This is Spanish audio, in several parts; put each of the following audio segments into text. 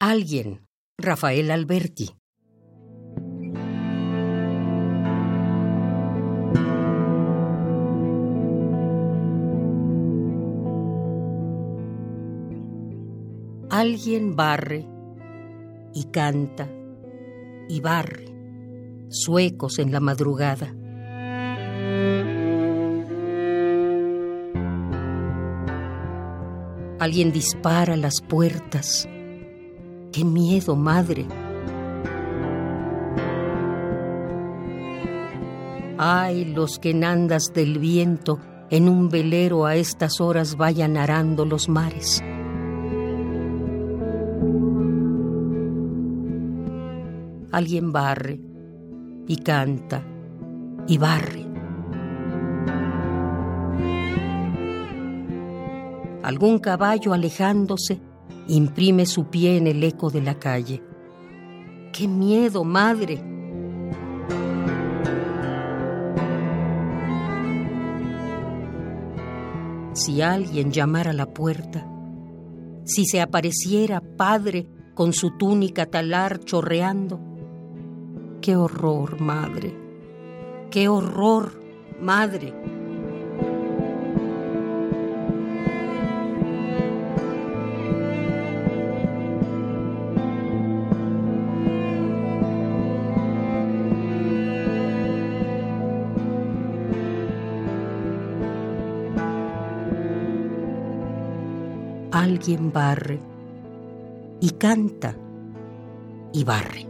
Alguien, Rafael Alberti. Alguien barre y canta y barre, suecos en la madrugada. Alguien dispara las puertas. ¡Qué miedo, madre! Ay, los que en andas del viento en un velero a estas horas vayan arando los mares. Alguien barre y canta y barre. Algún caballo alejándose imprime su pie en el eco de la calle. ¡Qué miedo, madre! Si alguien llamara a la puerta, si se apareciera padre con su túnica talar chorreando, qué horror, madre, qué horror, madre. Alguien barre y canta y barre.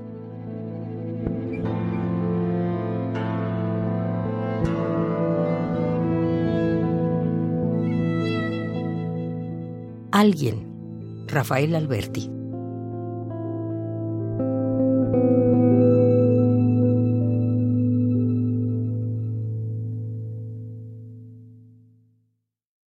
Alguien, Rafael Alberti.